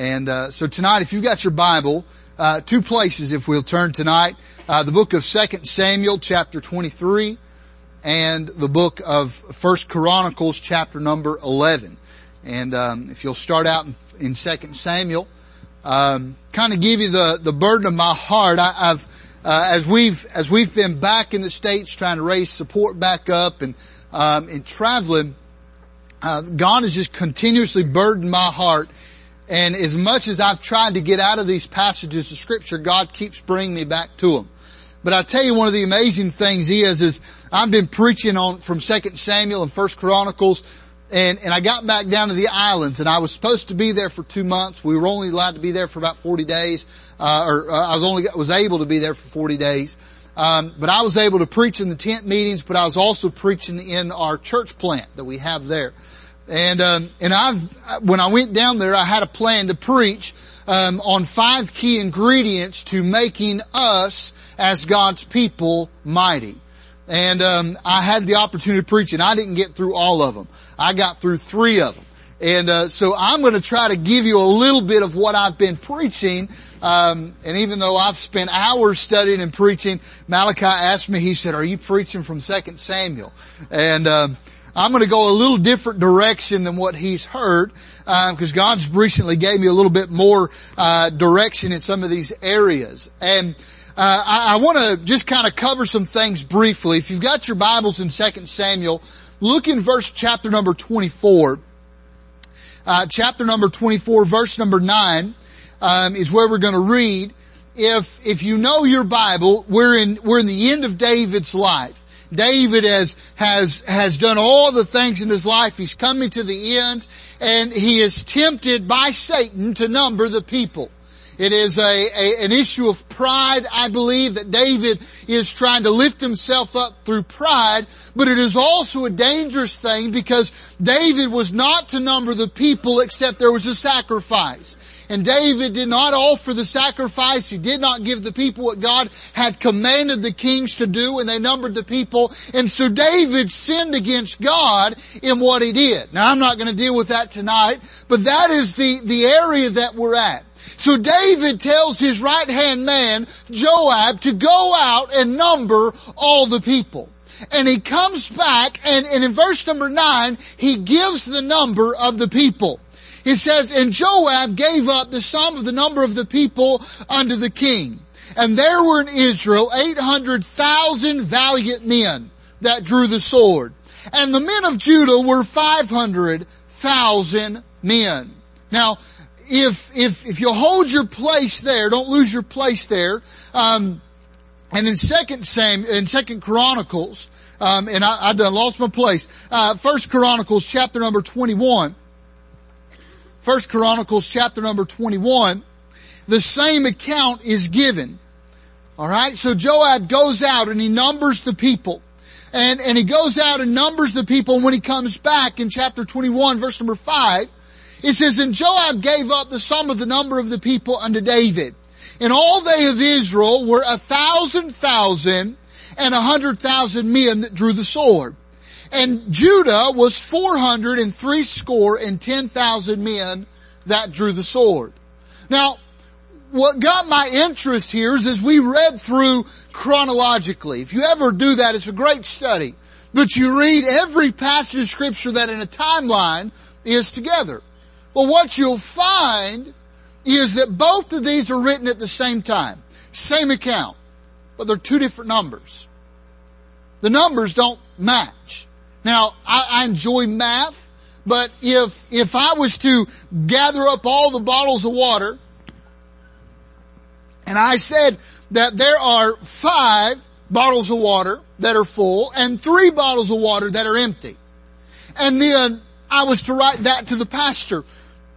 And uh, so tonight, if you've got your Bible, uh, two places if we'll turn tonight, uh, the book of Second Samuel, chapter 23, and the book of First Chronicles, chapter number 11. And um, if you'll start out in, in Second Samuel, um, kind of give you the the burden of my heart. I, have uh, as we've as we've been back in the states trying to raise support back up and um, and traveling, uh, God has just continuously burdened my heart. And as much as I've tried to get out of these passages of scripture, God keeps bringing me back to them. But I tell you one of the amazing things is, is I've been preaching on from Second Samuel and First Chronicles and, and I got back down to the islands and I was supposed to be there for two months. We were only allowed to be there for about 40 days, uh, or uh, I was only, was able to be there for 40 days. Um, but I was able to preach in the tent meetings, but I was also preaching in our church plant that we have there. And, um, and I've, when I went down there, I had a plan to preach, um, on five key ingredients to making us as God's people mighty. And um, I had the opportunity to preach, and I didn't get through all of them. I got through three of them. And uh, so I'm going to try to give you a little bit of what I've been preaching. Um, and even though I've spent hours studying and preaching, Malachi asked me. He said, "Are you preaching from Second Samuel?" And um, I'm going to go a little different direction than what he's heard because um, God's recently gave me a little bit more uh, direction in some of these areas. And uh, I, I want to just kind of cover some things briefly. If you've got your Bibles in 2 Samuel, look in verse chapter number 24. Uh, chapter number 24, verse number 9, um, is where we're going to read. If, if you know your Bible, we're in, we're in the end of David's life. David has, has, has done all the things in his life. He's coming to the end and he is tempted by Satan to number the people. It is a, a, an issue of pride, I believe, that David is trying to lift himself up through pride, but it is also a dangerous thing because David was not to number the people except there was a sacrifice. And David did not offer the sacrifice. He did not give the people what God had commanded the kings to do and they numbered the people. And so David sinned against God in what he did. Now I'm not going to deal with that tonight, but that is the, the area that we're at. So David tells his right hand man, Joab, to go out and number all the people. And he comes back and, and in verse number nine, he gives the number of the people. He says, and Joab gave up the sum of the number of the people unto the king. And there were in Israel 800,000 valiant men that drew the sword. And the men of Judah were 500,000 men. Now, if, if, if you hold your place there, don't lose your place there, um, and in second Sam, in second Chronicles, um, and I, I done lost my place, uh, first Chronicles chapter number 21, first Chronicles chapter number 21, the same account is given. Alright, so Joab goes out and he numbers the people. And, and he goes out and numbers the people and when he comes back in chapter 21 verse number 5, it says, And Joab gave up the sum of the number of the people unto David. And all they of Israel were a thousand thousand and a hundred thousand men that drew the sword. And Judah was four hundred and three score and ten thousand men that drew the sword. Now, what got my interest here is as we read through chronologically. If you ever do that, it's a great study. But you read every passage of scripture that in a timeline is together. Well, what you'll find is that both of these are written at the same time. Same account. But they're two different numbers. The numbers don't match. Now, I, I enjoy math, but if, if I was to gather up all the bottles of water, and I said that there are five bottles of water that are full and three bottles of water that are empty. And then I was to write that to the pastor.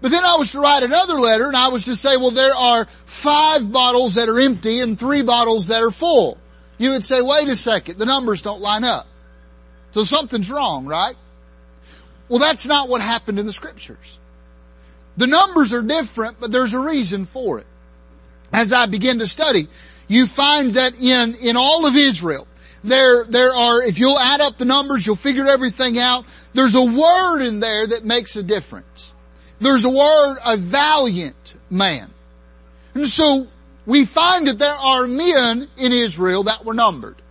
But then I was to write another letter and I was to say, well, there are five bottles that are empty and three bottles that are full. You would say, wait a second, the numbers don't line up. So something's wrong, right? Well, that's not what happened in the scriptures. The numbers are different, but there's a reason for it. As I begin to study, you find that in, in all of Israel, there, there are, if you'll add up the numbers, you'll figure everything out. There's a word in there that makes a difference. there's a word, a valiant man. And so we find that there are men in Israel that were numbered.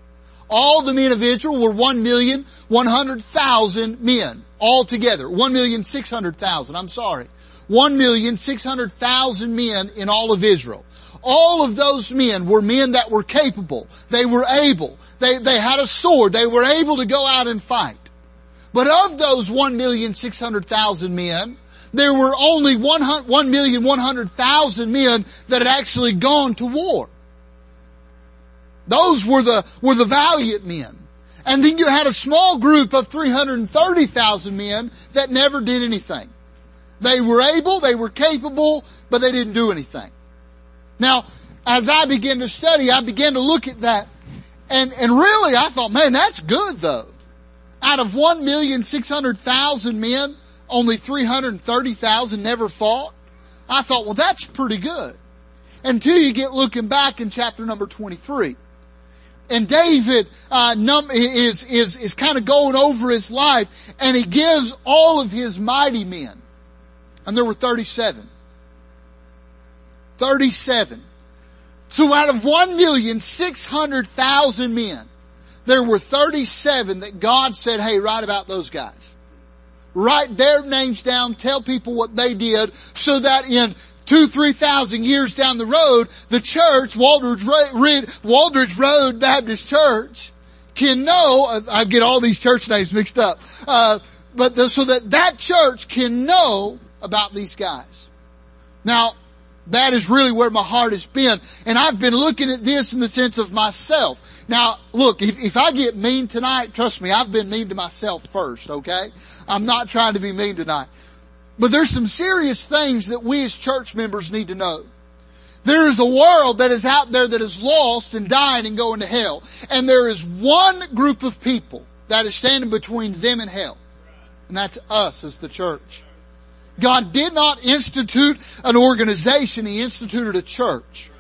All the men of Israel were one million one hundred thousand men altogether. One million six hundred thousand, I'm sorry. One million six hundred thousand men in all of Israel. All of those men were men that were capable. They were able. They, they had a sword. They were able to go out and fight. But of those one million six hundred thousand men, there were only one million one hundred thousand men that had actually gone to war. Those were the, were the valiant men. And then you had a small group of 330,000 men that never did anything. They were able, they were capable, but they didn't do anything. Now, as I began to study, I began to look at that and, and really I thought, man, that's good though. Out of 1,600,000 men, only 330,000 never fought. I thought, well, that's pretty good. Until you get looking back in chapter number 23. And David uh, num- is is is kind of going over his life, and he gives all of his mighty men, and there were thirty-seven. Thirty-seven. So out of one million six hundred thousand men, there were thirty-seven that God said, "Hey, write about those guys." Write their names down, tell people what they did, so that in two, three thousand years down the road, the church, Waldridge, Road Baptist Church, can know, I get all these church names mixed up, uh, but the, so that that church can know about these guys. Now, that is really where my heart has been. And I've been looking at this in the sense of myself. Now, look, if, if I get mean tonight, trust me, I've been mean to myself first, okay? I'm not trying to be mean tonight. But there's some serious things that we as church members need to know. There is a world that is out there that is lost and dying and going to hell. And there is one group of people that is standing between them and hell. And that's us as the church. God did not institute an organization, He instituted a church.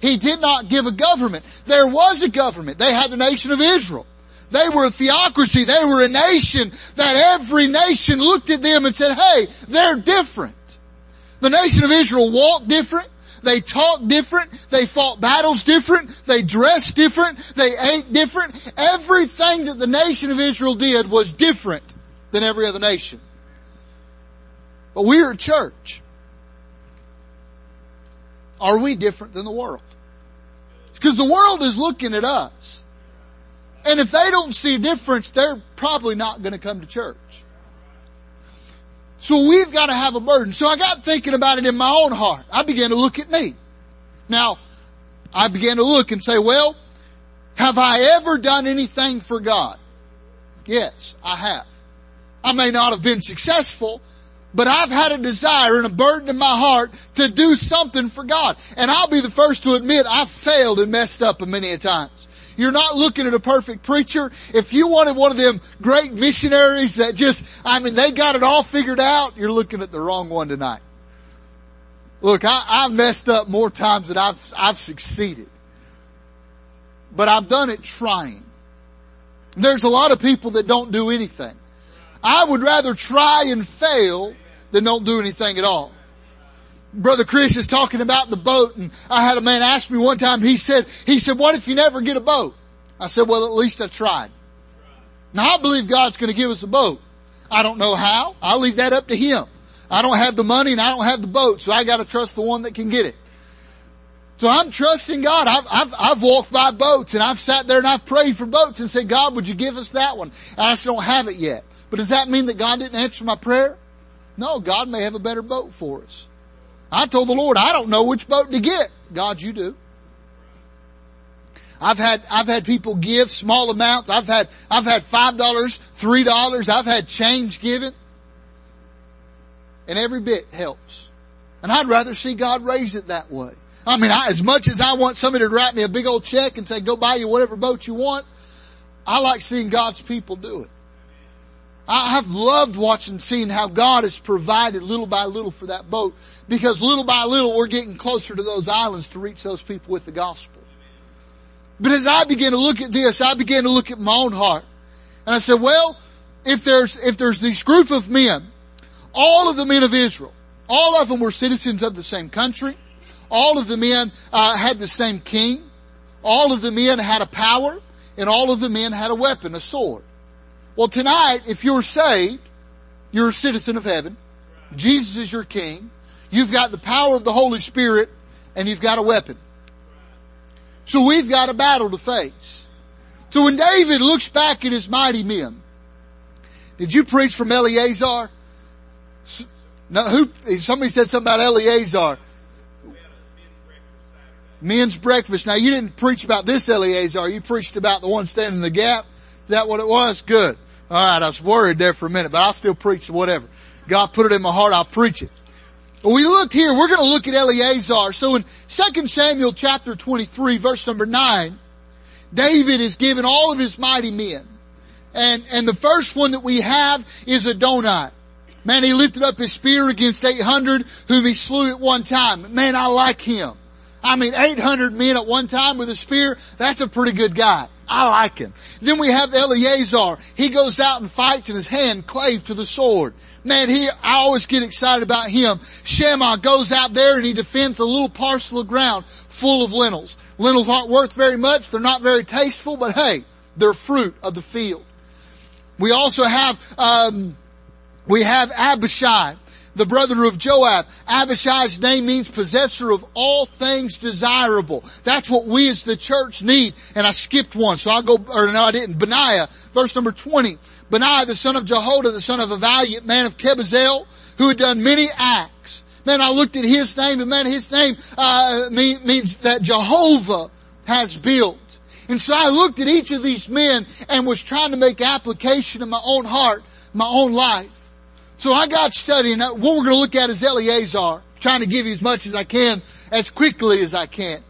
He did not give a government. There was a government. They had the nation of Israel. They were a theocracy. They were a nation that every nation looked at them and said, hey, they're different. The nation of Israel walked different. They talked different. They fought battles different. They dressed different. They ate different. Everything that the nation of Israel did was different than every other nation. But we're a church. Are we different than the world? Because the world is looking at us. And if they don't see a difference, they're probably not going to come to church. So we've got to have a burden. So I got thinking about it in my own heart. I began to look at me. Now, I began to look and say, well, have I ever done anything for God? Yes, I have. I may not have been successful, but I've had a desire and a burden in my heart to do something for God. And I'll be the first to admit I've failed and messed up many a times. You're not looking at a perfect preacher. If you wanted one of them great missionaries that just, I mean, they got it all figured out, you're looking at the wrong one tonight. Look, I, I've messed up more times than I've, I've succeeded. But I've done it trying. There's a lot of people that don't do anything. I would rather try and fail than don't do anything at all. Brother Chris is talking about the boat and I had a man ask me one time, he said, he said, what if you never get a boat? I said, well, at least I tried. Now I believe God's going to give us a boat. I don't know how. I'll leave that up to Him. I don't have the money and I don't have the boat, so I gotta trust the one that can get it. So I'm trusting God. I've, I've, I've walked by boats and I've sat there and I've prayed for boats and said, God, would you give us that one? And I just don't have it yet. But does that mean that God didn't answer my prayer? No, God may have a better boat for us. I told the Lord, I don't know which boat to get. God, you do. I've had, I've had people give small amounts. I've had, I've had $5, $3. I've had change given. And every bit helps. And I'd rather see God raise it that way. I mean, I, as much as I want somebody to write me a big old check and say, go buy you whatever boat you want, I like seeing God's people do it. I've loved watching, seeing how God has provided little by little for that boat because little by little we're getting closer to those islands to reach those people with the gospel. But as I began to look at this, I began to look at my own heart and I said, well, if there's, if there's this group of men, all of the men of Israel, All of them were citizens of the same country. All of the men uh, had the same king. All of the men had a power, and all of the men had a weapon, a sword. Well, tonight, if you're saved, you're a citizen of heaven. Jesus is your king. You've got the power of the Holy Spirit, and you've got a weapon. So we've got a battle to face. So when David looks back at his mighty men, did you preach from Eleazar? No, who, somebody said something about Eleazar. Men's breakfast. Now you didn't preach about this Eleazar. You preached about the one standing in the gap. Is that what it was? Good. Alright, I was worried there for a minute, but I'll still preach whatever. God put it in my heart, I'll preach it. But we look here, we're gonna look at Eleazar. So in 2 Samuel chapter 23 verse number 9, David is given all of his mighty men. And, and the first one that we have is Adino. Man, he lifted up his spear against 800 whom he slew at one time. Man, I like him. I mean, 800 men at one time with a spear, that's a pretty good guy. I like him. Then we have Eleazar. He goes out and fights and his hand clave to the sword. Man, he, I always get excited about him. Shammah goes out there and he defends a little parcel of ground full of lentils. Lentils aren't worth very much. They're not very tasteful, but hey, they're fruit of the field. We also have, um, we have Abishai the brother of Joab. Abishai's name means possessor of all things desirable. That's what we as the church need. And I skipped one, so I'll go, or no I didn't. Benaiah, verse number 20. Benaiah, the son of Jehoiada, the son of a valiant man of Kabzeel, who had done many acts. Man, I looked at his name, and man, his name uh, mean, means that Jehovah has built. And so I looked at each of these men and was trying to make application in my own heart, my own life. So I got studying. What we're going to look at is Eleazar. Trying to give you as much as I can, as quickly as I can.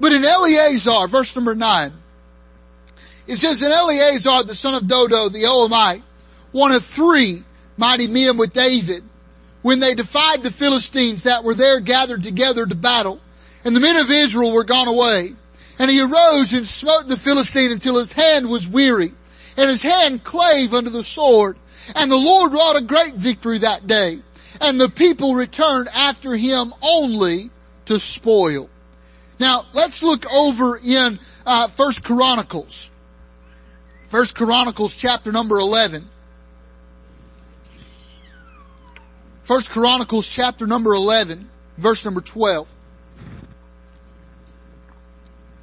But in Eleazar, verse number nine, it says, "In Eleazar, the son of Dodo, the Elamite, one of three mighty men with David, when they defied the Philistines that were there gathered together to battle, and the men of Israel were gone away. And he arose and smote the Philistine until his hand was weary, and his hand clave under the sword, and the Lord wrought a great victory that day. And the people returned after him only to spoil. Now, let's look over in uh, First Chronicles. First Chronicles chapter number 11. First Chronicles chapter number 11, verse number 12.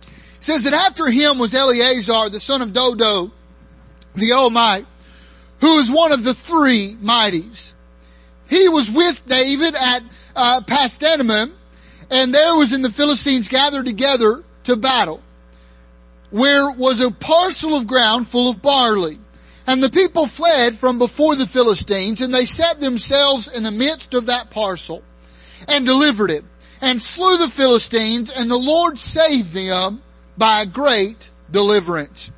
It says that after him was Eleazar, the son of Dodo, the Ahohite, who is one of the three mighties. He was with David at uh, and there was in the Philistines gathered together to battle, where was a parcel of ground full of barley. And the people fled from before the Philistines, and they set themselves in the midst of that parcel, and delivered it, and slew the Philistines, and the Lord saved them by a great deliverance.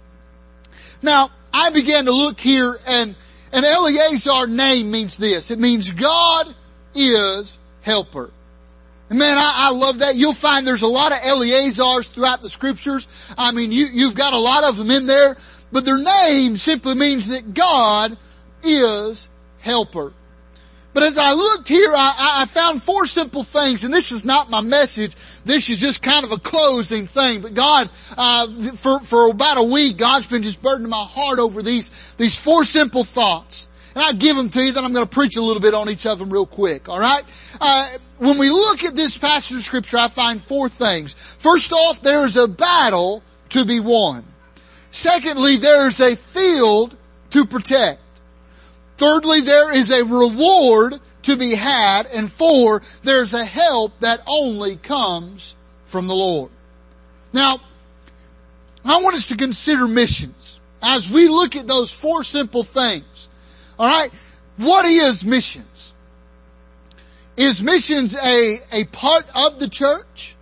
Now, I began to look here and, and Eleazar name means this. It means God is helper. And man, I, I, love that. You'll find there's a lot of Eleazars throughout the scriptures. I mean, you, you've got a lot of them in there, but their name simply means that God is helper. But as I looked here, I, I, found four simple things, and this is not my message. This is just kind of a closing thing. But God, uh, for for about a week, God's been just burdening my heart over these these four simple thoughts. And I give them to you, then I'm going to preach a little bit on each of them real quick. All right. Uh, when we look at this passage of scripture, I find four things. First off, there is a battle to be won. Secondly, there is a field to protect. Thirdly, there is a reward to be had. And four, there's a help that only comes from the Lord. Now, I want us to consider missions as we look at those four simple things. Alright? What is missions? Is missions a, a part of the church?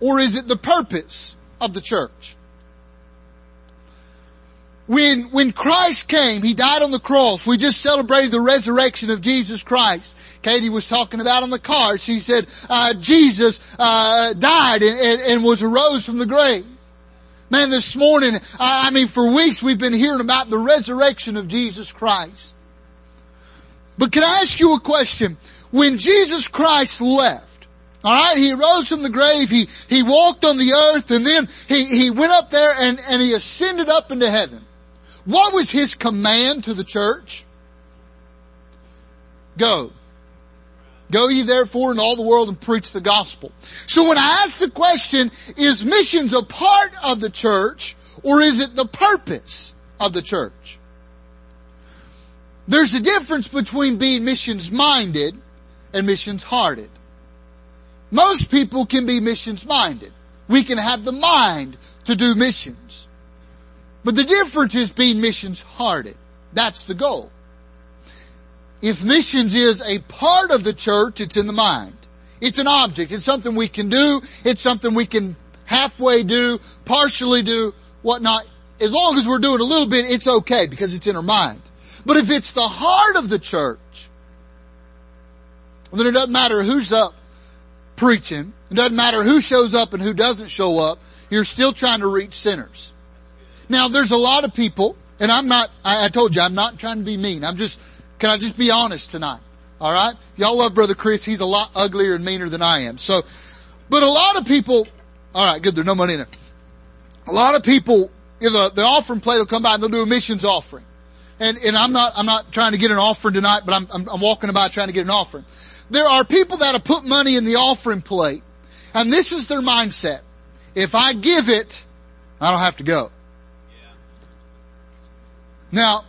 Or is it the purpose of the church? When, when Christ came, He died on the cross. We just celebrated the resurrection of Jesus Christ. Katie was talking about on the car. She said, uh, Jesus, uh, died and, and, and, was arose from the grave. Man, this morning, I mean, for weeks we've been hearing about the resurrection of Jesus Christ. But can I ask you a question? When Jesus Christ left, alright, He rose from the grave, He, He walked on the earth, and then He, He went up there and, and He ascended up into heaven. What was His command to the church? Go. Go ye therefore in all the world and preach the gospel. So when I ask the question, is missions a part of the church or is it the purpose of the church? There's a difference between being missions minded and missions hearted. Most people can be missions minded. We can have the mind to do missions. But the difference is being missions hearted. That's the goal. If missions is a part of the church, it's in the mind. It's an object. It's something we can do. It's something we can halfway do, partially do, whatnot. As long as we're doing a little bit, it's okay because it's in our mind. But if it's the heart of the church, then it doesn't matter who's up preaching. It doesn't matter who shows up and who doesn't show up. You're still trying to reach sinners. Now there's a lot of people, and I'm not, I, I told you, I'm not trying to be mean. I'm just can I just be honest tonight? Alright? Y'all love Brother Chris. He's a lot uglier and meaner than I am. So, but a lot of people, alright, good, there's no money in there. A lot of people, know, the offering plate will come by and they'll do a missions offering. And, and I'm not, I'm not trying to get an offering tonight, but I'm, I'm, I'm walking about trying to get an offering. There are people that have put money in the offering plate, and this is their mindset. If I give it, I don't have to go. Now,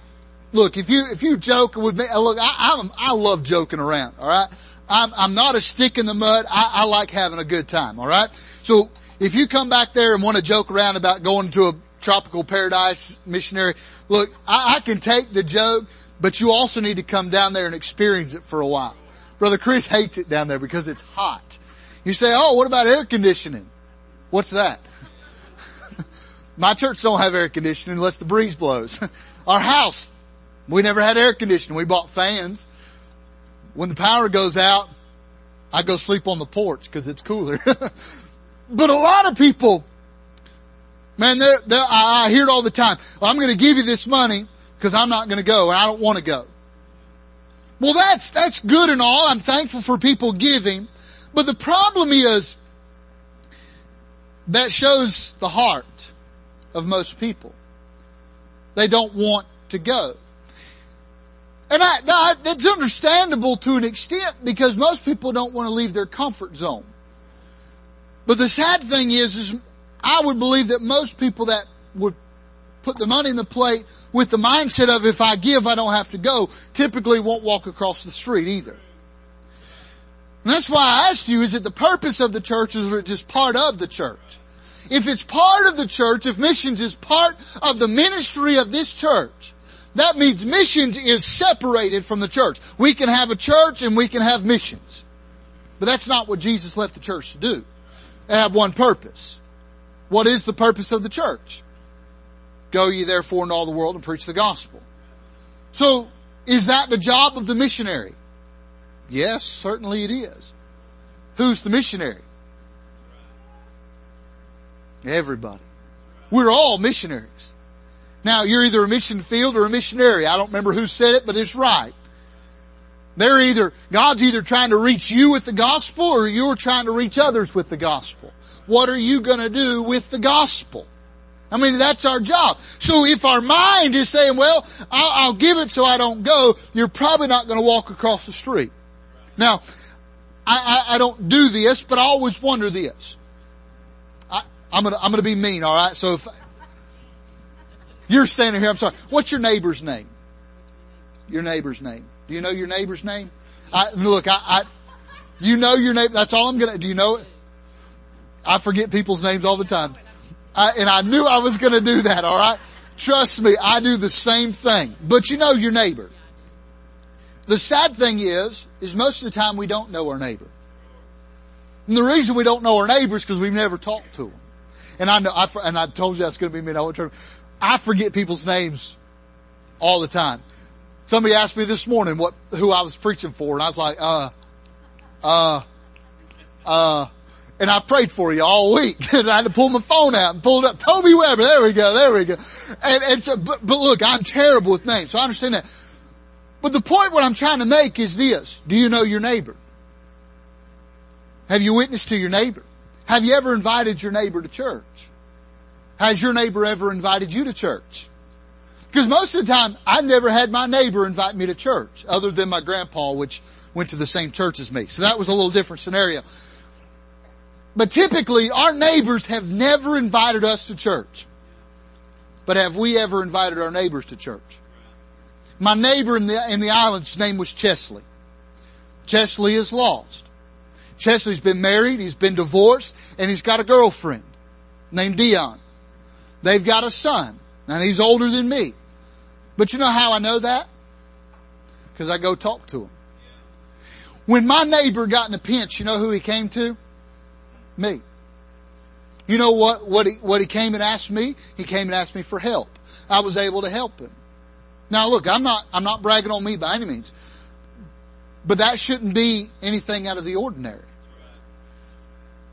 look, if you, if you joke with me, uh, look, I, I'm, I love joking around, alright? I'm, I'm not a stick in the mud. I, I like having a good time, alright? So, if you come back there and want to joke around about going to a tropical paradise missionary, look, I, I can take the joke, but you also need to come down there and experience it for a while. Brother Chris hates it down there because it's hot. You say, oh, what about air conditioning? What's that? My church don't have air conditioning unless the breeze blows. Our house we never had air conditioning. We bought fans. When the power goes out, I go sleep on the porch because it's cooler. but a lot of people, man, they're, they're, I, hear it all the time. Well, I'm going to give you this money because I'm not going to go and I don't want to go. Well, that's, that's good and all. I'm thankful for people giving. But the problem is that shows the heart of most people. They don't want to go. And I, that, that's understandable to an extent because most people don't want to leave their comfort zone. But the sad thing is, is I would believe that most people that would put the money in the plate with the mindset of if I give, I don't have to go, typically won't walk across the street either. And that's why I asked you, is it the purpose of the church or is it just part of the church? If it's part of the church, if missions is part of the ministry of this church, that means missions is separated from the church. We can have a church and we can have missions. But that's not what Jesus left the church to do. They have one purpose. What is the purpose of the church? Go ye therefore into all the world and preach the gospel. So, is that the job of the missionary? Yes, certainly it is. Who's the missionary? Everybody. We're all missionaries. Now, you're either a mission field or a missionary. I don't remember who said it, but it's right. They're either, God's either trying to reach you with the gospel or you're trying to reach others with the gospel. What are you gonna do with the gospel? I mean, that's our job. So if our mind is saying, well, I'll, I'll give it so I don't go, you're probably not gonna walk across the street. Now, I, I, I don't do this, but I always wonder this. I'm gonna, I'm gonna be mean, alright? So if, you're standing here, I'm sorry. What's your neighbor's name? Your neighbor's name. Do you know your neighbor's name? I, look, I, I, you know your neighbor, that's all I'm gonna, do you know it? I forget people's names all the time. I, and I knew I was gonna do that, alright? Trust me, I do the same thing. But you know your neighbor. The sad thing is, is most of the time we don't know our neighbor. And the reason we don't know our neighbors is because we've never talked to them. And I know, I, and I told you that's going to be me. I won't turn. I forget people's names all the time. Somebody asked me this morning what, who I was preaching for and I was like, uh, uh, uh, and I prayed for you all week. and I had to pull my phone out and pull it up. Toby Weber, there we go, there we go. And, and so, but, but look, I'm terrible with names, so I understand that. But the point what I'm trying to make is this. Do you know your neighbor? Have you witnessed to your neighbor? Have you ever invited your neighbor to church? Has your neighbor ever invited you to church? Because most of the time, I've never had my neighbor invite me to church, other than my grandpa, which went to the same church as me. So that was a little different scenario. But typically, our neighbors have never invited us to church. But have we ever invited our neighbors to church? My neighbor in the, in the island's name was Chesley. Chesley is lost. Chesley's been married, he's been divorced, and he's got a girlfriend named Dion. They've got a son, and he's older than me. But you know how I know that? Because I go talk to him. When my neighbor got in a pinch, you know who he came to? Me. You know what, what he, what he came and asked me? He came and asked me for help. I was able to help him. Now look, I'm not, I'm not bragging on me by any means. But that shouldn't be anything out of the ordinary.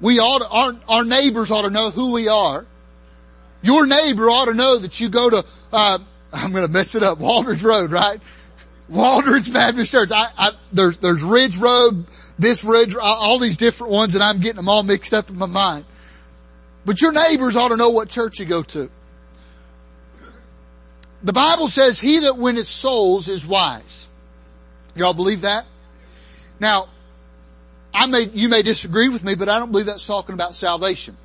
We ought to, our, our neighbors ought to know who we are. Your neighbor ought to know that you go to, uh, I'm gonna mess it up, Waldridge Road, right? Waldridge Baptist Church. I, I, there's, there's Ridge Road, this Ridge, all these different ones and I'm getting them all mixed up in my mind. But your neighbors ought to know what church you go to. The Bible says, he that winneth souls is wise. Y'all believe that? Now, I may, you may disagree with me, but I don't believe that's talking about salvation.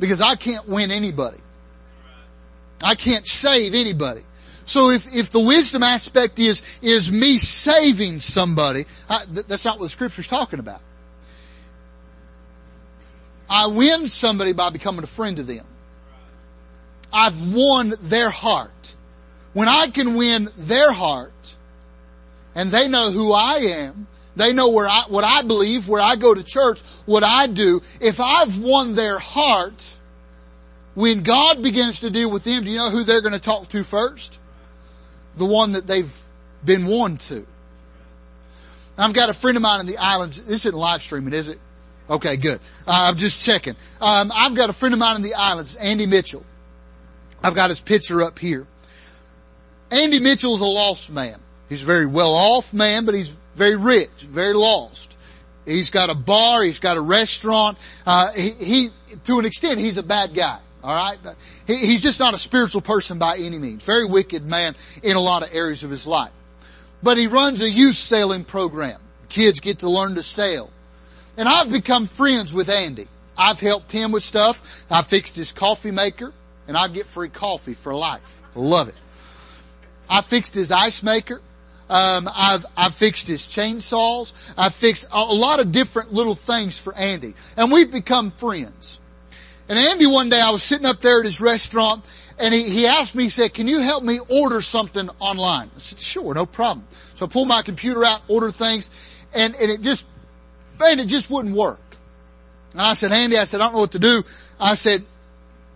Because I can't win anybody. I can't save anybody. So if, if the wisdom aspect is, is me saving somebody, I, th- that's not what the scripture's talking about. I win somebody by becoming a friend to them. I've won their heart. When I can win their heart, and they know who I am, they know where I, what I believe, where I go to church, what I do. If I've won their heart, when God begins to deal with them, do you know who they're going to talk to first? The one that they've been won to. I've got a friend of mine in the islands. This isn't live streaming, is it? Okay, good. Uh, I'm just checking. Um, I've got a friend of mine in the islands, Andy Mitchell. I've got his picture up here. Andy Mitchell is a lost man. He's a very well off man, but he's very rich, very lost. He's got a bar, he's got a restaurant. Uh, he, he, to an extent, he's a bad guy. All right, he, he's just not a spiritual person by any means. Very wicked man in a lot of areas of his life. But he runs a youth sailing program. Kids get to learn to sail. And I've become friends with Andy. I've helped him with stuff. I fixed his coffee maker and I get free coffee for life. Love it. I fixed his ice maker. Um, I've I've fixed his chainsaws. I've fixed a lot of different little things for Andy, and we've become friends. And Andy, one day I was sitting up there at his restaurant, and he he asked me, he said, "Can you help me order something online?" I said, "Sure, no problem." So I pulled my computer out, ordered things, and and it just man, it just wouldn't work. And I said, Andy, I said, I don't know what to do. I said,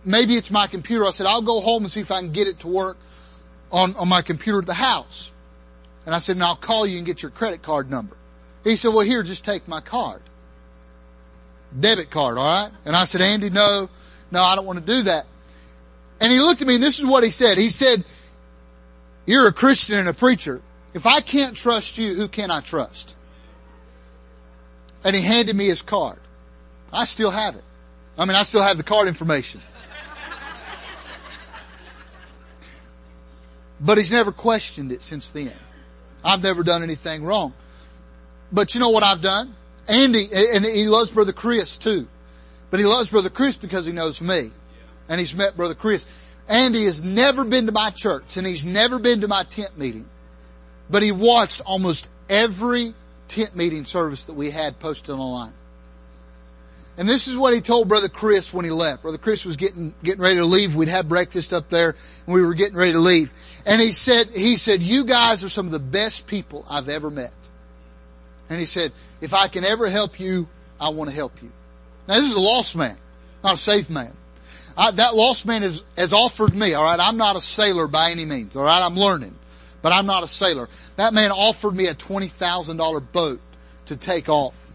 maybe it's my computer. I said, I'll go home and see if I can get it to work on, on my computer at the house. And I said, and I'll call you and get your credit card number. He said, well here, just take my card. Debit card, alright? And I said, Andy, no, no, I don't want to do that. And he looked at me and this is what he said. He said, you're a Christian and a preacher. If I can't trust you, who can I trust? And he handed me his card. I still have it. I mean, I still have the card information. But he's never questioned it since then. I've never done anything wrong. But you know what I've done? Andy, and he loves Brother Chris too. But he loves Brother Chris because he knows me. And he's met Brother Chris. Andy has never been to my church and he's never been to my tent meeting. But he watched almost every tent meeting service that we had posted online. And this is what he told Brother Chris when he left. Brother Chris was getting, getting ready to leave. We'd had breakfast up there and we were getting ready to leave. And he said, he said, you guys are some of the best people I've ever met. And he said, if I can ever help you, I want to help you. Now this is a lost man, not a safe man. I, that lost man has, has offered me, alright, I'm not a sailor by any means, alright, I'm learning. But I'm not a sailor. That man offered me a $20,000 boat to take off.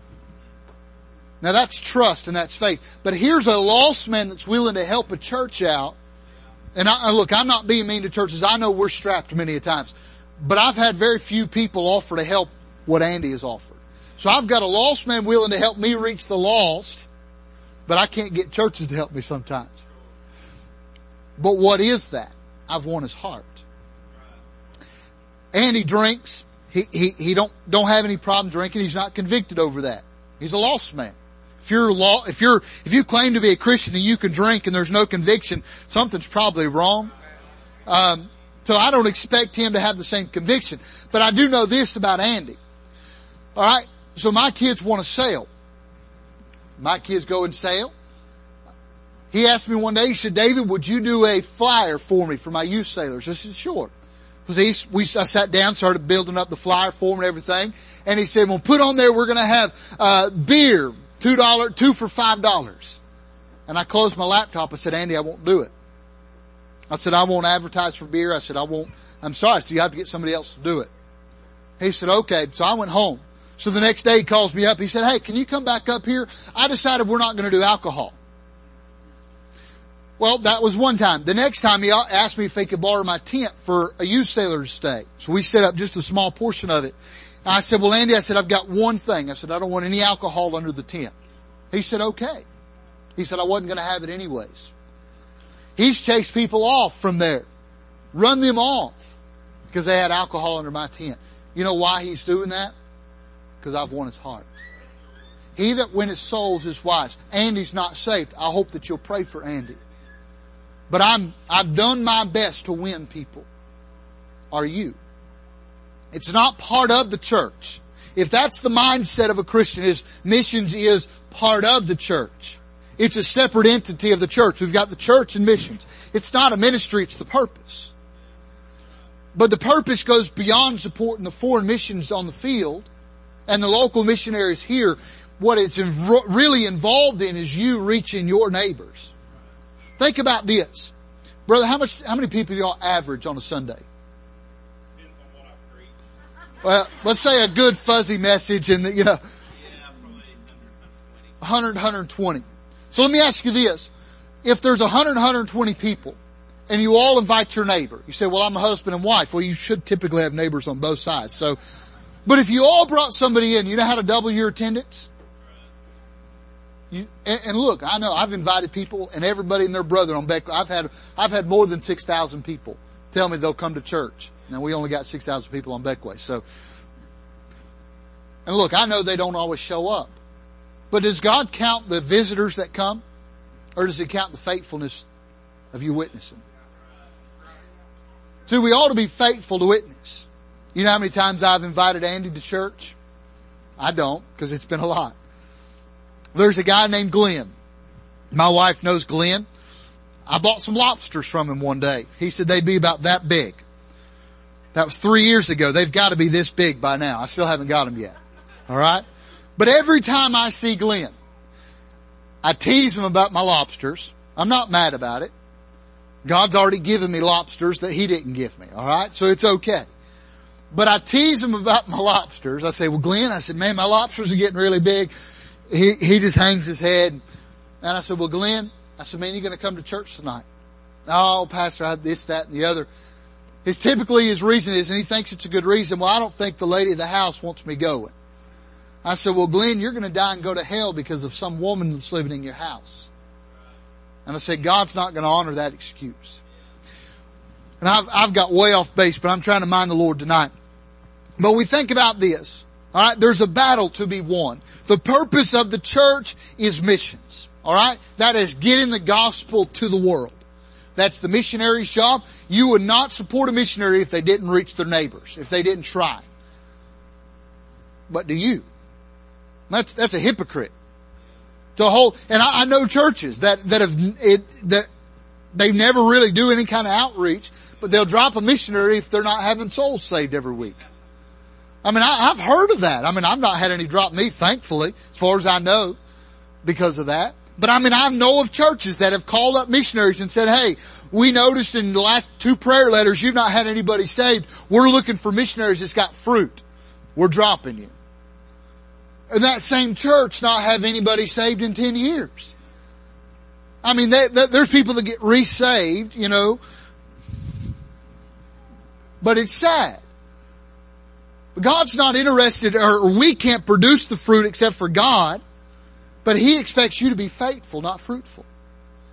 Now that's trust and that's faith. But here's a lost man that's willing to help a church out. And I, look, I'm not being mean to churches. I know we're strapped many a times. but I've had very few people offer to help what Andy has offered. So I've got a lost man willing to help me reach the lost, but I can't get churches to help me sometimes. But what is that? I've won his heart. Andy drinks. He, he, he don't, don't have any problem drinking. He's not convicted over that. He's a lost man. If you're law, if you're, if you claim to be a Christian and you can drink and there's no conviction, something's probably wrong. Um, so I don't expect him to have the same conviction. But I do know this about Andy. Alright? So my kids want to sail. My kids go and sail. He asked me one day, he said, David, would you do a flyer for me for my youth sailors? I said, sure. Because we, I sat down, started building up the flyer for him and everything. And he said, well, put on there, we're going to have, uh, beer, two dollar, two for five dollars. And I closed my laptop. I said, Andy, I won't do it. I said, I won't advertise for beer. I said, I won't, I'm sorry. So you have to get somebody else to do it. He said, okay. So I went home. So the next day he calls me up. He said, hey, can you come back up here? I decided we're not going to do alcohol. Well, that was one time. The next time he asked me if he could borrow my tent for a youth sailor to stay. So we set up just a small portion of it. I said, well, Andy, I said, I've got one thing. I said, I don't want any alcohol under the tent. He said, okay. He said, I wasn't going to have it anyways. He's chased people off from there. Run them off because they had alcohol under my tent. You know why he's doing that? Because I've won his heart. He that winneth souls is wise. Andy's not saved. I hope that you'll pray for Andy. But I'm, I've done my best to win people. Are you? It's not part of the church. If that's the mindset of a Christian is missions is part of the church. It's a separate entity of the church. We've got the church and missions. It's not a ministry, it's the purpose. But the purpose goes beyond supporting the foreign missions on the field and the local missionaries here. What it's really involved in is you reaching your neighbors. Think about this. Brother, how much, how many people do y'all average on a Sunday? Well, let's say a good fuzzy message and you know, 100, 120. So let me ask you this. If there's 100, 120 people and you all invite your neighbor, you say, well, I'm a husband and wife. Well, you should typically have neighbors on both sides. So, but if you all brought somebody in, you know how to double your attendance? You, and, and, look, I know I've invited people and everybody and their brother on Beck. I've had, I've had more than 6,000 people tell me they'll come to church. Now we only got 6,000 people on Bequia. So, and look, I know they don't always show up, but does God count the visitors that come or does he count the faithfulness of you witnessing? See, we ought to be faithful to witness. You know how many times I've invited Andy to church? I don't because it's been a lot. There's a guy named Glenn. My wife knows Glenn. I bought some lobsters from him one day. He said they'd be about that big. That was three years ago. They've got to be this big by now. I still haven't got them yet. All right. But every time I see Glenn, I tease him about my lobsters. I'm not mad about it. God's already given me lobsters that he didn't give me. All right. So it's okay. But I tease him about my lobsters. I say, well, Glenn, I said, man, my lobsters are getting really big. He, he just hangs his head. And I said, well, Glenn, I said, man, you're going to come to church tonight? Oh, pastor, I had this, that, and the other. His typically his reason is, and he thinks it's a good reason, well, I don't think the lady of the house wants me going. I said, well, Glenn, you're going to die and go to hell because of some woman that's living in your house. And I said, God's not going to honor that excuse. And I've, I've got way off base, but I'm trying to mind the Lord tonight. But we think about this. Alright, there's a battle to be won. The purpose of the church is missions. Alright? That is getting the gospel to the world. That's the missionary's job. You would not support a missionary if they didn't reach their neighbors, if they didn't try. But do you? That's, that's a hypocrite. To hold, and I, I know churches that, that have, it, that they never really do any kind of outreach, but they'll drop a missionary if they're not having souls saved every week. I mean, I, have heard of that. I mean, I've not had any drop me, thankfully, as far as I know, because of that. But I mean, I know of churches that have called up missionaries and said, hey, we noticed in the last two prayer letters you've not had anybody saved. We're looking for missionaries that's got fruit. We're dropping you. And that same church not have anybody saved in 10 years. I mean, they, they, there's people that get resaved, you know, but it's sad. God's not interested, or we can't produce the fruit except for God, but He expects you to be faithful, not fruitful.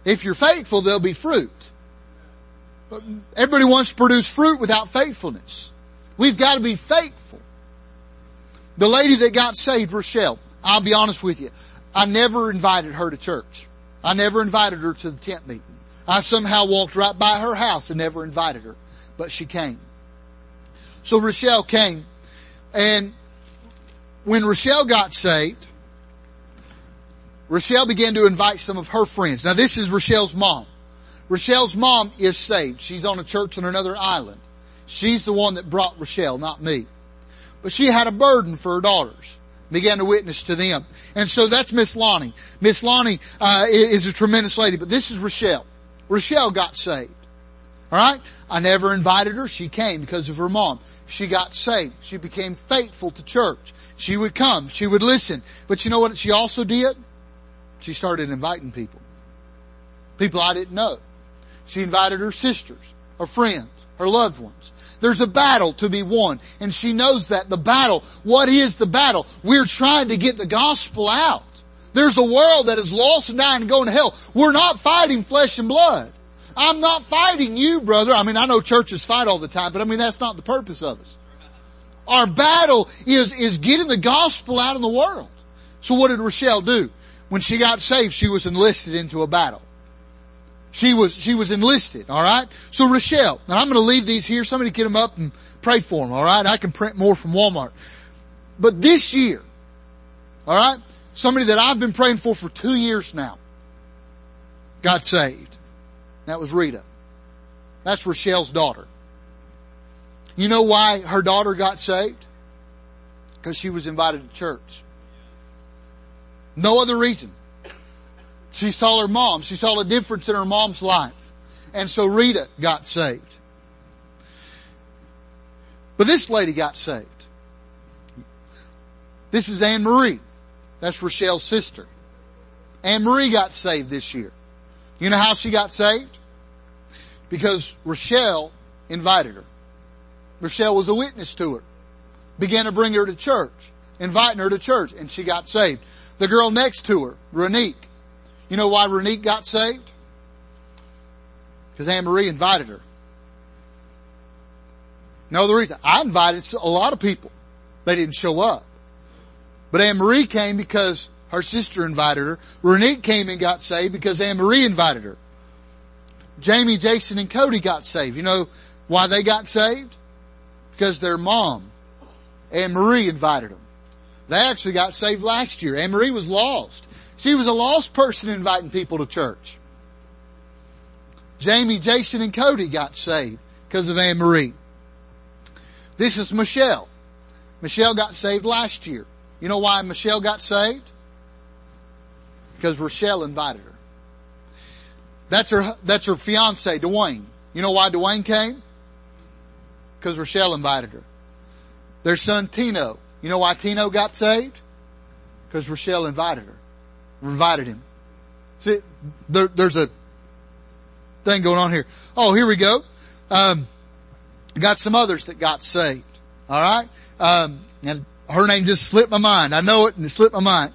If you're faithful, there'll be fruit. But everybody wants to produce fruit without faithfulness. We've got to be faithful. The lady that got saved, Rochelle, I'll be honest with you. I never invited her to church. I never invited her to the tent meeting. I somehow walked right by her house and never invited her, but she came. So Rochelle came and when Rochelle got saved, Rochelle began to invite some of her friends. Now this is Rochelle's mom. Rochelle's mom is saved. She's on a church on another island. She's the one that brought Rochelle, not me. But she had a burden for her daughters. Began to witness to them. And so that's Miss Lonnie. Miss Lonnie, uh, is a tremendous lady, but this is Rochelle. Rochelle got saved. Alright? I never invited her. She came because of her mom. She got saved. She became faithful to church. She would come. She would listen. But you know what she also did? She started inviting people. People I didn't know. She invited her sisters, her friends, her loved ones. There's a battle to be won. And she knows that the battle, what is the battle? We're trying to get the gospel out. There's a world that is lost and dying and going to hell. We're not fighting flesh and blood. I'm not fighting you, brother. I mean, I know churches fight all the time, but I mean, that's not the purpose of us. Our battle is, is getting the gospel out in the world. So what did Rochelle do? When she got saved, she was enlisted into a battle. She was, she was enlisted, alright? So Rochelle, and I'm gonna leave these here, somebody get them up and pray for them, alright? I can print more from Walmart. But this year, alright? Somebody that I've been praying for for two years now, got saved. That was Rita. That's Rochelle's daughter. You know why her daughter got saved? Because she was invited to church. No other reason. She saw her mom. She saw a difference in her mom's life. And so Rita got saved. But this lady got saved. This is Anne Marie. That's Rochelle's sister. Anne Marie got saved this year. You know how she got saved? Because Rochelle invited her. Rochelle was a witness to her. Began to bring her to church. Inviting her to church and she got saved. The girl next to her, Renique. You know why Renique got saved? Because Anne Marie invited her. No other reason. I invited a lot of people. They didn't show up. But Anne Marie came because her sister invited her. Renique came and got saved because Anne Marie invited her. Jamie, Jason, and Cody got saved. You know why they got saved? Because their mom, Anne Marie, invited them. They actually got saved last year. Anne Marie was lost. She was a lost person inviting people to church. Jamie, Jason, and Cody got saved because of Anne Marie. This is Michelle. Michelle got saved last year. You know why Michelle got saved? Because Rochelle invited her. That's her, that's her fiance, Dwayne. You know why Dwayne came? Because Rochelle invited her. Their son Tino. You know why Tino got saved? Because Rochelle invited her. Invited him. See, there, there's a thing going on here. Oh, here we go. Um, got some others that got saved. Alright? Um, and her name just slipped my mind. I know it and it slipped my mind.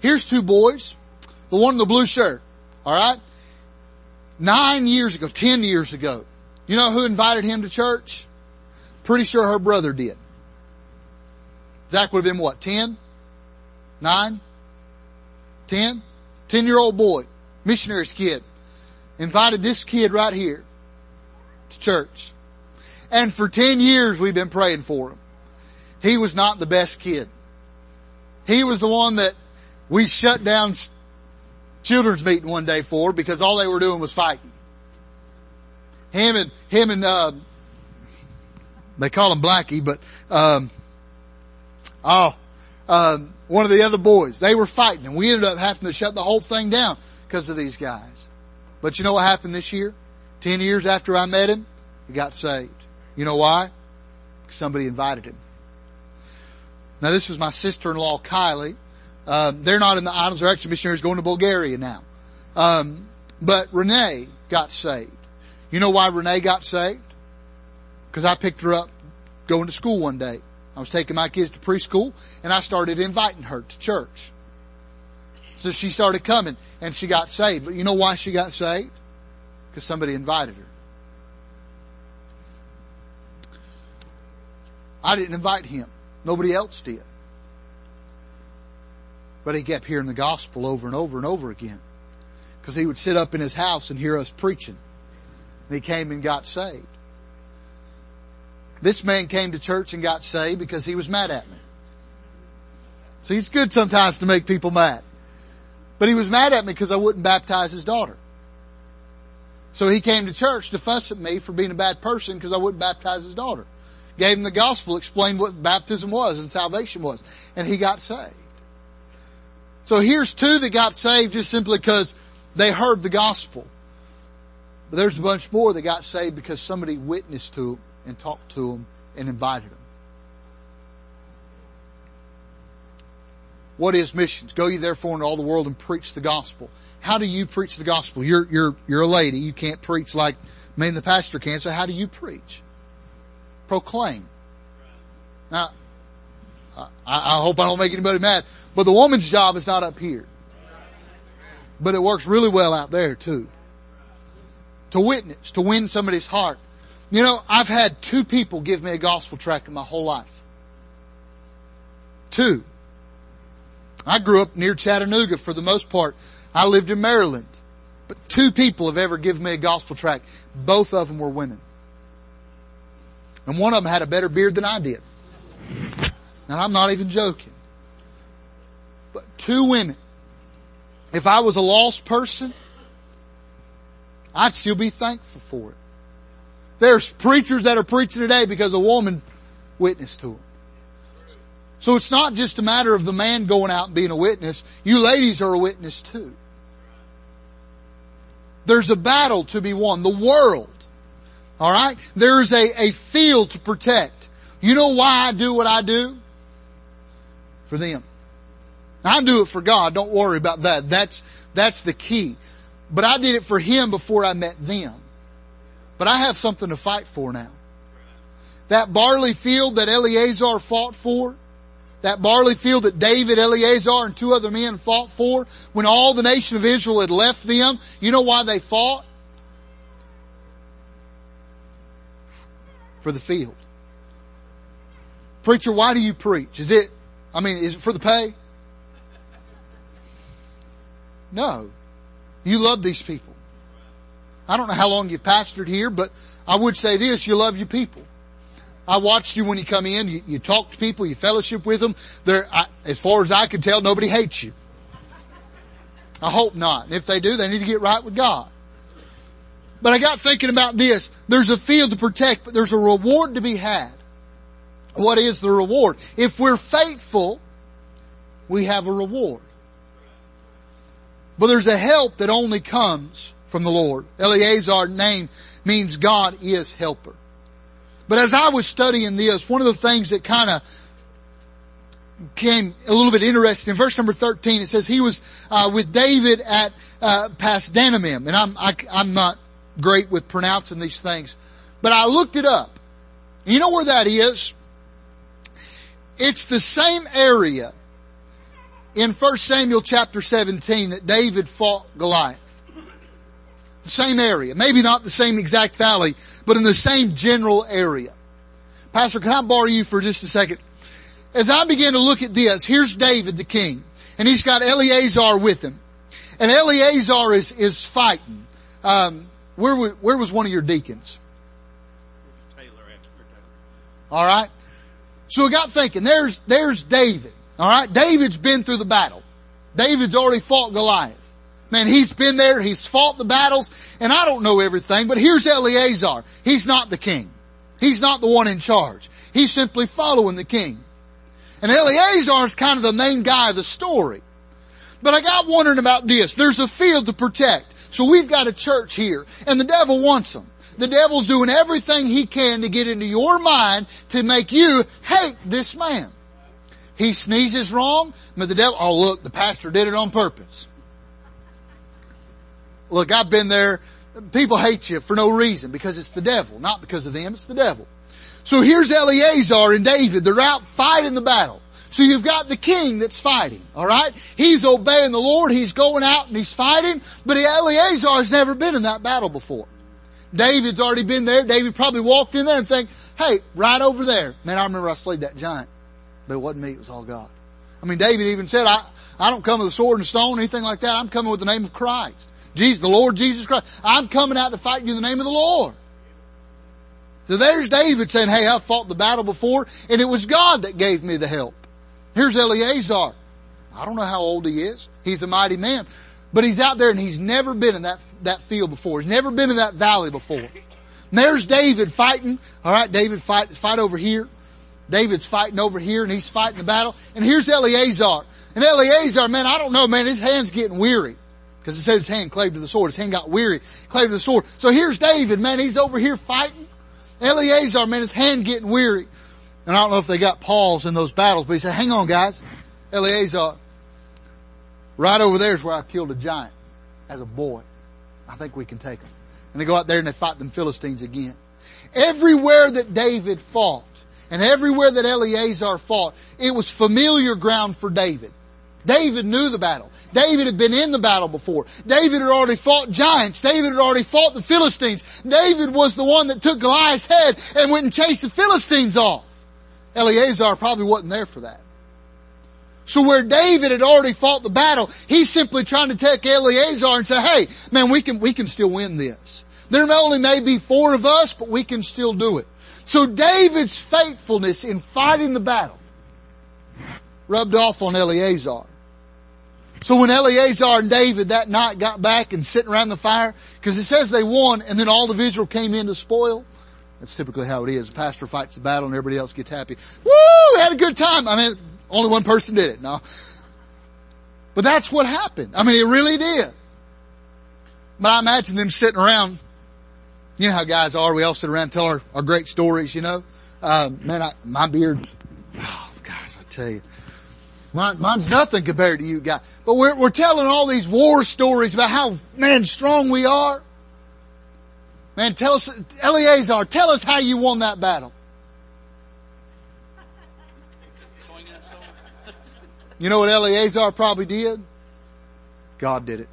Here's two boys. The one in the blue shirt. Alright? Nine years ago, ten years ago. You know who invited him to church? Pretty sure her brother did. Zach would have been what, ten? Nine? Ten? Ten year old boy. Missionary's kid. Invited this kid right here to church. And for ten years we've been praying for him. He was not the best kid. He was the one that we shut down children's meeting one day for because all they were doing was fighting. Him and, him and, uh, they call him Blackie, but, um, oh, um, one of the other boys, they were fighting and we ended up having to shut the whole thing down because of these guys. But you know what happened this year? Ten years after I met him, he got saved. You know why? Somebody invited him. Now this was my sister-in-law Kylie. Um, they're not in the islands. They're actually missionaries going to Bulgaria now. Um, but Renee got saved. You know why Renee got saved? Because I picked her up going to school one day. I was taking my kids to preschool and I started inviting her to church. So she started coming and she got saved. But you know why she got saved? Because somebody invited her. I didn't invite him. Nobody else did. But he kept hearing the gospel over and over and over again. Because he would sit up in his house and hear us preaching. And he came and got saved. This man came to church and got saved because he was mad at me. See, it's good sometimes to make people mad. But he was mad at me because I wouldn't baptize his daughter. So he came to church to fuss at me for being a bad person because I wouldn't baptize his daughter. Gave him the gospel, explained what baptism was and salvation was, and he got saved. So here's two that got saved just simply because they heard the gospel. But there's a bunch more that got saved because somebody witnessed to them and talked to them and invited them. What is missions? Go ye therefore into all the world and preach the gospel. How do you preach the gospel? You're, you're, you're a lady. You can't preach like me and the pastor can. So how do you preach? Proclaim. Now, I, I hope I don't make anybody mad, but the woman's job is not up here. But it works really well out there too. To witness, to win somebody's heart. You know, I've had two people give me a gospel tract in my whole life. Two. I grew up near Chattanooga for the most part. I lived in Maryland. But two people have ever given me a gospel tract. Both of them were women. And one of them had a better beard than I did. And I'm not even joking. But two women. If I was a lost person, I'd still be thankful for it. There's preachers that are preaching today because a woman witnessed to them. So it's not just a matter of the man going out and being a witness. You ladies are a witness too. There's a battle to be won. The world. Alright? There's a, a field to protect. You know why I do what I do? For them. I do it for God. Don't worry about that. That's, that's the key. But I did it for Him before I met them. But I have something to fight for now. That barley field that Eleazar fought for, that barley field that David, Eleazar, and two other men fought for, when all the nation of Israel had left them, you know why they fought? For the field. Preacher, why do you preach? Is it, I mean, is it for the pay? No. You love these people. I don't know how long you've pastored here, but I would say this, you love your people. I watched you when you come in, you, you talk to people, you fellowship with them. There, as far as I can tell, nobody hates you. I hope not. If they do, they need to get right with God. But I got thinking about this. There's a field to protect, but there's a reward to be had. What is the reward? If we're faithful, we have a reward. But there's a help that only comes from the Lord. Eleazar name means God is helper. But as I was studying this, one of the things that kind of came a little bit interesting in verse number 13, it says he was uh, with David at uh, Pasdanamim. And I'm, I, i am not great with pronouncing these things, but I looked it up. You know where that is? It's the same area in 1 Samuel chapter 17 that David fought Goliath. The same area. Maybe not the same exact valley, but in the same general area. Pastor, can I borrow you for just a second? As I begin to look at this, here's David the king, and he's got Eleazar with him. And Eleazar is, is fighting. Um, where, where was one of your deacons? Taylor, Alright. So I got thinking, there's, there's David. Alright. David's been through the battle. David's already fought Goliath. Man, he's been there, he's fought the battles, and I don't know everything, but here's Eleazar. He's not the king. He's not the one in charge. He's simply following the king. And Eleazar is kind of the main guy of the story. But I got wondering about this. There's a field to protect. So we've got a church here, and the devil wants them. The devil's doing everything he can to get into your mind to make you hate this man. He sneezes wrong, but the devil, oh look, the pastor did it on purpose. Look, I've been there. People hate you for no reason because it's the devil, not because of them, it's the devil. So here's Eleazar and David. They're out fighting the battle. So you've got the king that's fighting, alright? He's obeying the Lord, he's going out and he's fighting, but Eleazar's never been in that battle before. David's already been there. David probably walked in there and think, hey, right over there. Man, I remember I slayed that giant. But it wasn't me, it was all God. I mean, David even said, I, I don't come with a sword and stone or anything like that. I'm coming with the name of Christ. Jesus, the Lord Jesus Christ. I'm coming out to fight you in the name of the Lord. So there's David saying, hey, I've fought the battle before and it was God that gave me the help. Here's Eleazar. I don't know how old he is. He's a mighty man. But he's out there and he's never been in that, that field before. He's never been in that valley before. And there's David fighting. Alright, David fight, fight over here. David's fighting over here and he's fighting the battle. And here's Eleazar. And Eleazar, man, I don't know, man, his hand's getting weary. Because it says his hand clave to the sword. His hand got weary, clave to the sword. So here's David, man, he's over here fighting. Eleazar, man, his hand getting weary. And I don't know if they got Paul's in those battles, but he said, hang on guys. Eleazar, right over there is where I killed a giant as a boy. I think we can take them. And they go out there and they fight them Philistines again. Everywhere that David fought, and everywhere that Eleazar fought, it was familiar ground for David. David knew the battle. David had been in the battle before. David had already fought giants. David had already fought the Philistines. David was the one that took Goliath's head and went and chased the Philistines off. Eleazar probably wasn't there for that. So where David had already fought the battle, he's simply trying to take Eleazar and say, hey, man, we can, we can still win this. There may only may be four of us, but we can still do it. So David's faithfulness in fighting the battle rubbed off on Eleazar. So when Eleazar and David that night got back and sitting around the fire, because it says they won and then all of Israel came in to spoil, that's typically how it is. The pastor fights the battle and everybody else gets happy. Woo! Had a good time. I mean, only one person did it. No. But that's what happened. I mean, it really did. But I imagine them sitting around. You know how guys are. We all sit around and tell our, our great stories, you know. Uh, man, I, my beard, oh gosh, I tell you. Mine, mine's nothing compared to you guys. But we're, we're telling all these war stories about how, man, strong we are. Man, tell us, Eleazar, tell us how you won that battle. You know what Eleazar probably did? God did it.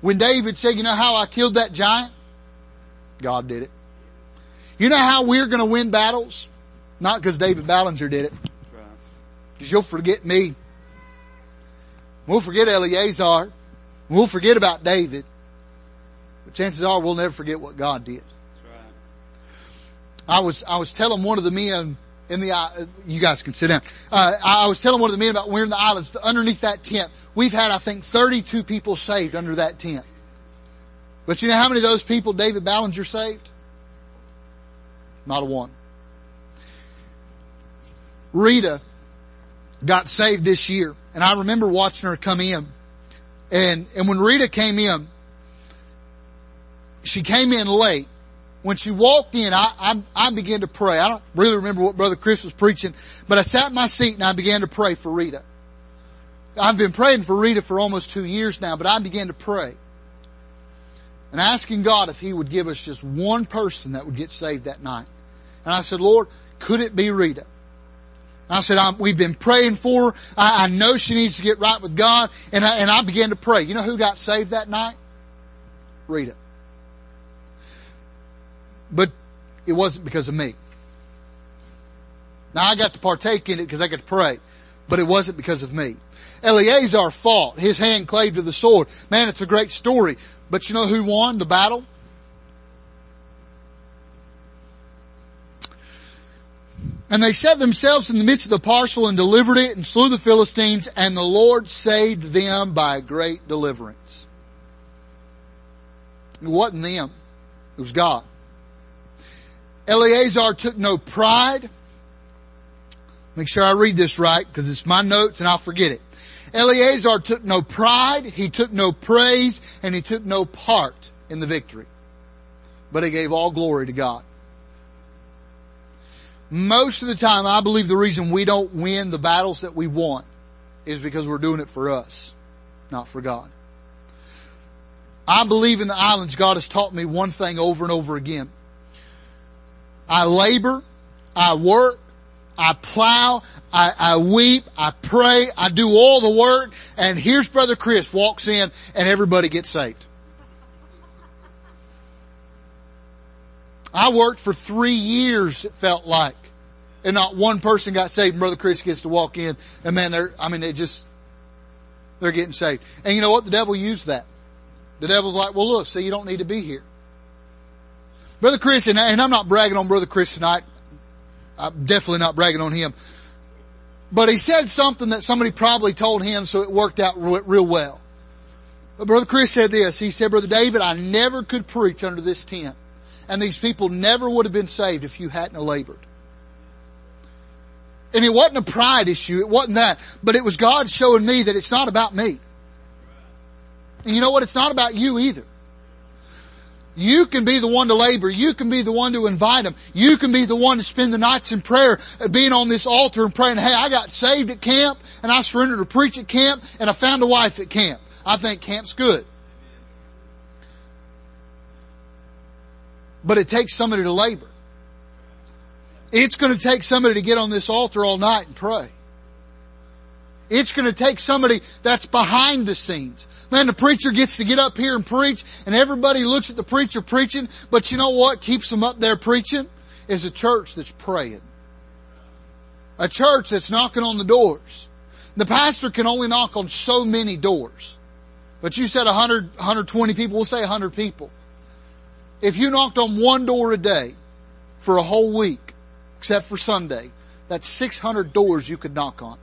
When David said, you know how I killed that giant? God did it. You know how we're gonna win battles? Not because David Ballinger did it. Because you'll forget me. We'll forget Eleazar. We'll forget about David. But chances are we'll never forget what God did. I was, I was telling one of the men in the, uh, you guys can sit down. Uh, I was telling one of the men about we're in the islands underneath that tent. We've had, I think, 32 people saved under that tent. But you know how many of those people David Ballinger saved? Not a one. Rita got saved this year, and I remember watching her come in. And, and when Rita came in, she came in late. When she walked in, I, I, I began to pray. I don't really remember what Brother Chris was preaching, but I sat in my seat and I began to pray for Rita. I've been praying for Rita for almost two years now, but I began to pray. And asking God if He would give us just one person that would get saved that night. And I said, Lord, could it be Rita? I said, we've been praying for her. I, I, know she needs to get right with God. And I, and I began to pray. You know who got saved that night? Rita. But it wasn't because of me. Now I got to partake in it because I got to pray, but it wasn't because of me. Eleazar fought. His hand clave to the sword. Man, it's a great story. But you know who won the battle? And they set themselves in the midst of the parcel and delivered it and slew the Philistines and the Lord saved them by great deliverance. It wasn't them. It was God. Eleazar took no pride. Make sure I read this right because it's my notes and I'll forget it. Eleazar took no pride, he took no praise, and he took no part in the victory. But he gave all glory to God. Most of the time, I believe the reason we don't win the battles that we want is because we're doing it for us, not for God. I believe in the islands God has taught me one thing over and over again. I labor, I work, I plow, I, I, weep, I pray, I do all the work, and here's Brother Chris walks in and everybody gets saved. I worked for three years, it felt like, and not one person got saved. And Brother Chris gets to walk in, and man, they're, I mean, it just, they're getting saved. And you know what? The devil used that. The devil's like, well look, see, you don't need to be here. Brother Chris, and, and I'm not bragging on Brother Chris tonight. I'm definitely not bragging on him. But he said something that somebody probably told him so it worked out real well. But Brother Chris said this. He said, Brother David, I never could preach under this tent. And these people never would have been saved if you hadn't labored. And it wasn't a pride issue. It wasn't that. But it was God showing me that it's not about me. And you know what? It's not about you either. You can be the one to labor. You can be the one to invite them. You can be the one to spend the nights in prayer, uh, being on this altar and praying, hey, I got saved at camp and I surrendered to preach at camp and I found a wife at camp. I think camp's good. But it takes somebody to labor. It's going to take somebody to get on this altar all night and pray. It's going to take somebody that's behind the scenes. Man, the preacher gets to get up here and preach and everybody looks at the preacher preaching, but you know what keeps them up there preaching? Is a church that's praying. A church that's knocking on the doors. The pastor can only knock on so many doors. But you said 100, 120 people, we'll say 100 people. If you knocked on one door a day for a whole week, except for Sunday, that's 600 doors you could knock on.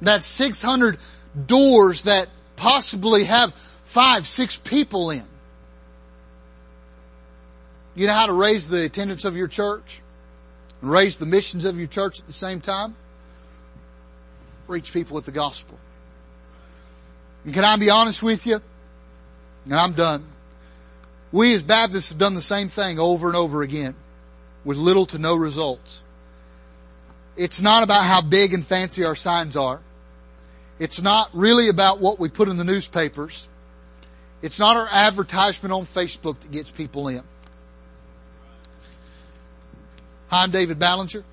That's 600 doors that possibly have five, six people in. You know how to raise the attendance of your church? And raise the missions of your church at the same time? Reach people with the gospel. And can I be honest with you? And I'm done. We as Baptists have done the same thing over and over again with little to no results. It's not about how big and fancy our signs are. It's not really about what we put in the newspapers. It's not our advertisement on Facebook that gets people in. Hi, I'm David Ballinger.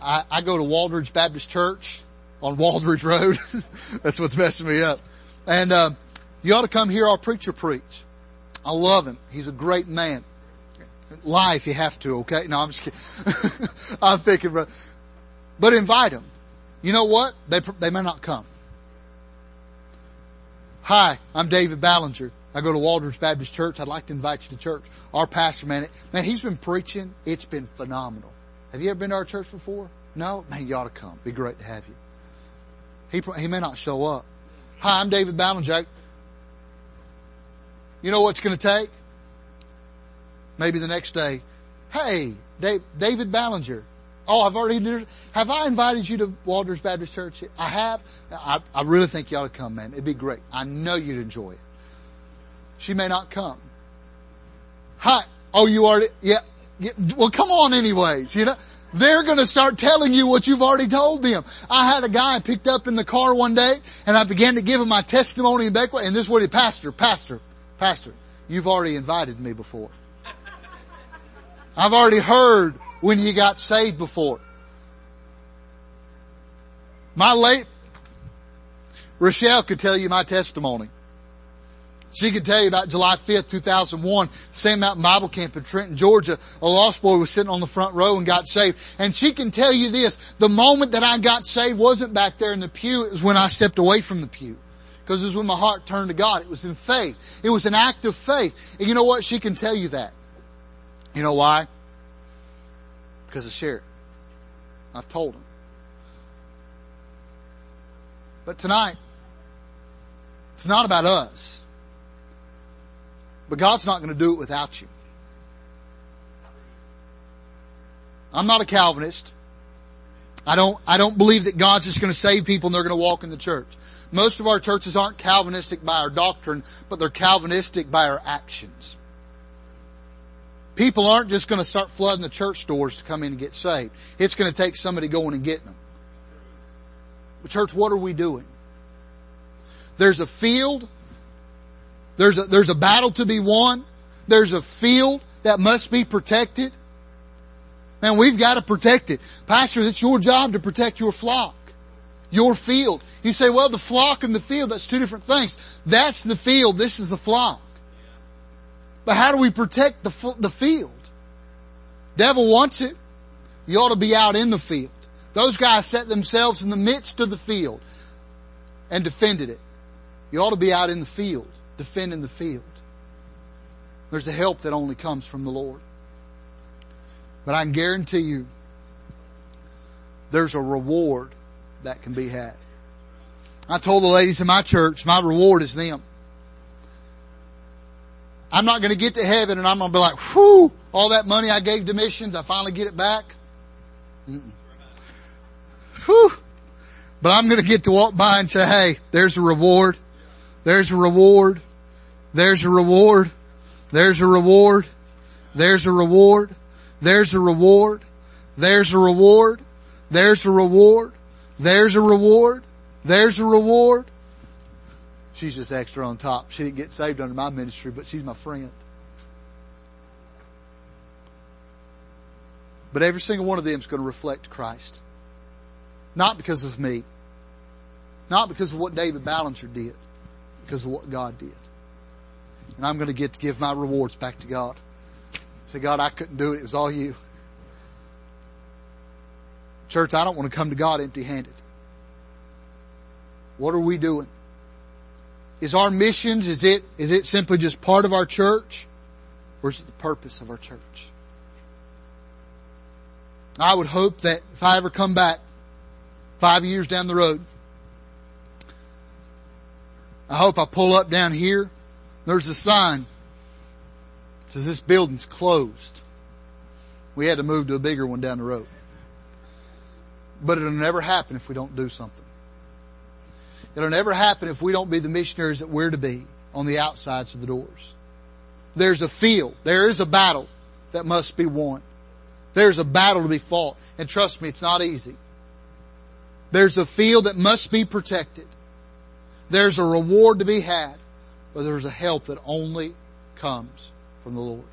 I, I go to Waldridge Baptist Church on Waldridge Road. That's what's messing me up. And uh, you ought to come hear our preacher preach. I love him. He's a great man. Lie if you have to, okay? No, I'm just kidding. I'm thinking, but, but invite him. You know what? They, they may not come. Hi, I'm David Ballinger. I go to Waldridge Baptist Church. I'd like to invite you to church. Our pastor, man, man, he's been preaching. It's been phenomenal. Have you ever been to our church before? No? Man, you ought to come. Be great to have you. He, he may not show up. Hi, I'm David Ballinger. You know what's going to take? Maybe the next day. Hey, Dave, David Ballinger. Oh, I've already, have I invited you to Walters Baptist Church? I have. I, I really think you ought to come, man. It'd be great. I know you'd enjoy it. She may not come. Hi. Oh, you already, yeah. yeah well, come on anyways, you know. They're gonna start telling you what you've already told them. I had a guy picked up in the car one day and I began to give him my testimony in Bequia and this is what pastor, pastor, pastor, you've already invited me before. I've already heard when you got saved before. My late Rochelle could tell you my testimony. She could tell you about July 5th, 2001, Sand Mountain Bible Camp in Trenton, Georgia. A lost boy was sitting on the front row and got saved. And she can tell you this, the moment that I got saved wasn't back there in the pew, it was when I stepped away from the pew. Because it was when my heart turned to God. It was in faith. It was an act of faith. And you know what? She can tell you that. You know why? Because I share it. I've told them. But tonight, it's not about us. But God's not going to do it without you. I'm not a Calvinist. I don't, I don't believe that God's just going to save people and they're going to walk in the church. Most of our churches aren't Calvinistic by our doctrine, but they're Calvinistic by our actions. People aren't just going to start flooding the church doors to come in and get saved. It's going to take somebody going and getting them. Church, what are we doing? There's a field. There's a, there's a battle to be won. There's a field that must be protected? Man, we've got to protect it. Pastor, it's your job to protect your flock. Your field. You say, well, the flock and the field, that's two different things. That's the field, this is the flock. But how do we protect the, the field? Devil wants it. You ought to be out in the field. Those guys set themselves in the midst of the field and defended it. You ought to be out in the field, defending the field. There's a help that only comes from the Lord. But I can guarantee you, there's a reward that can be had. I told the ladies in my church, my reward is them. I'm not going to get to heaven and I'm going to be like, whew, all that money I gave to missions, I finally get it back. Mm-mm. Whew. But I'm going to get to walk by and say, hey, there's a reward. There's a reward. There's a reward. There's a reward. There's a reward. There's a reward. There's a reward. There's a reward. There's a reward. There's a reward. She's just extra on top. She didn't get saved under my ministry, but she's my friend. But every single one of them is going to reflect Christ. Not because of me. Not because of what David Ballinger did. Because of what God did. And I'm going to get to give my rewards back to God. Say, God, I couldn't do it. It was all you. Church, I don't want to come to God empty handed. What are we doing? Is our missions, is it, is it simply just part of our church? Or is it the purpose of our church? I would hope that if I ever come back five years down the road, I hope I pull up down here. There's a sign says this building's closed. We had to move to a bigger one down the road. But it'll never happen if we don't do something. It'll never happen if we don't be the missionaries that we're to be on the outsides of the doors. There's a field. There is a battle that must be won. There's a battle to be fought. And trust me, it's not easy. There's a field that must be protected. There's a reward to be had, but there's a help that only comes from the Lord.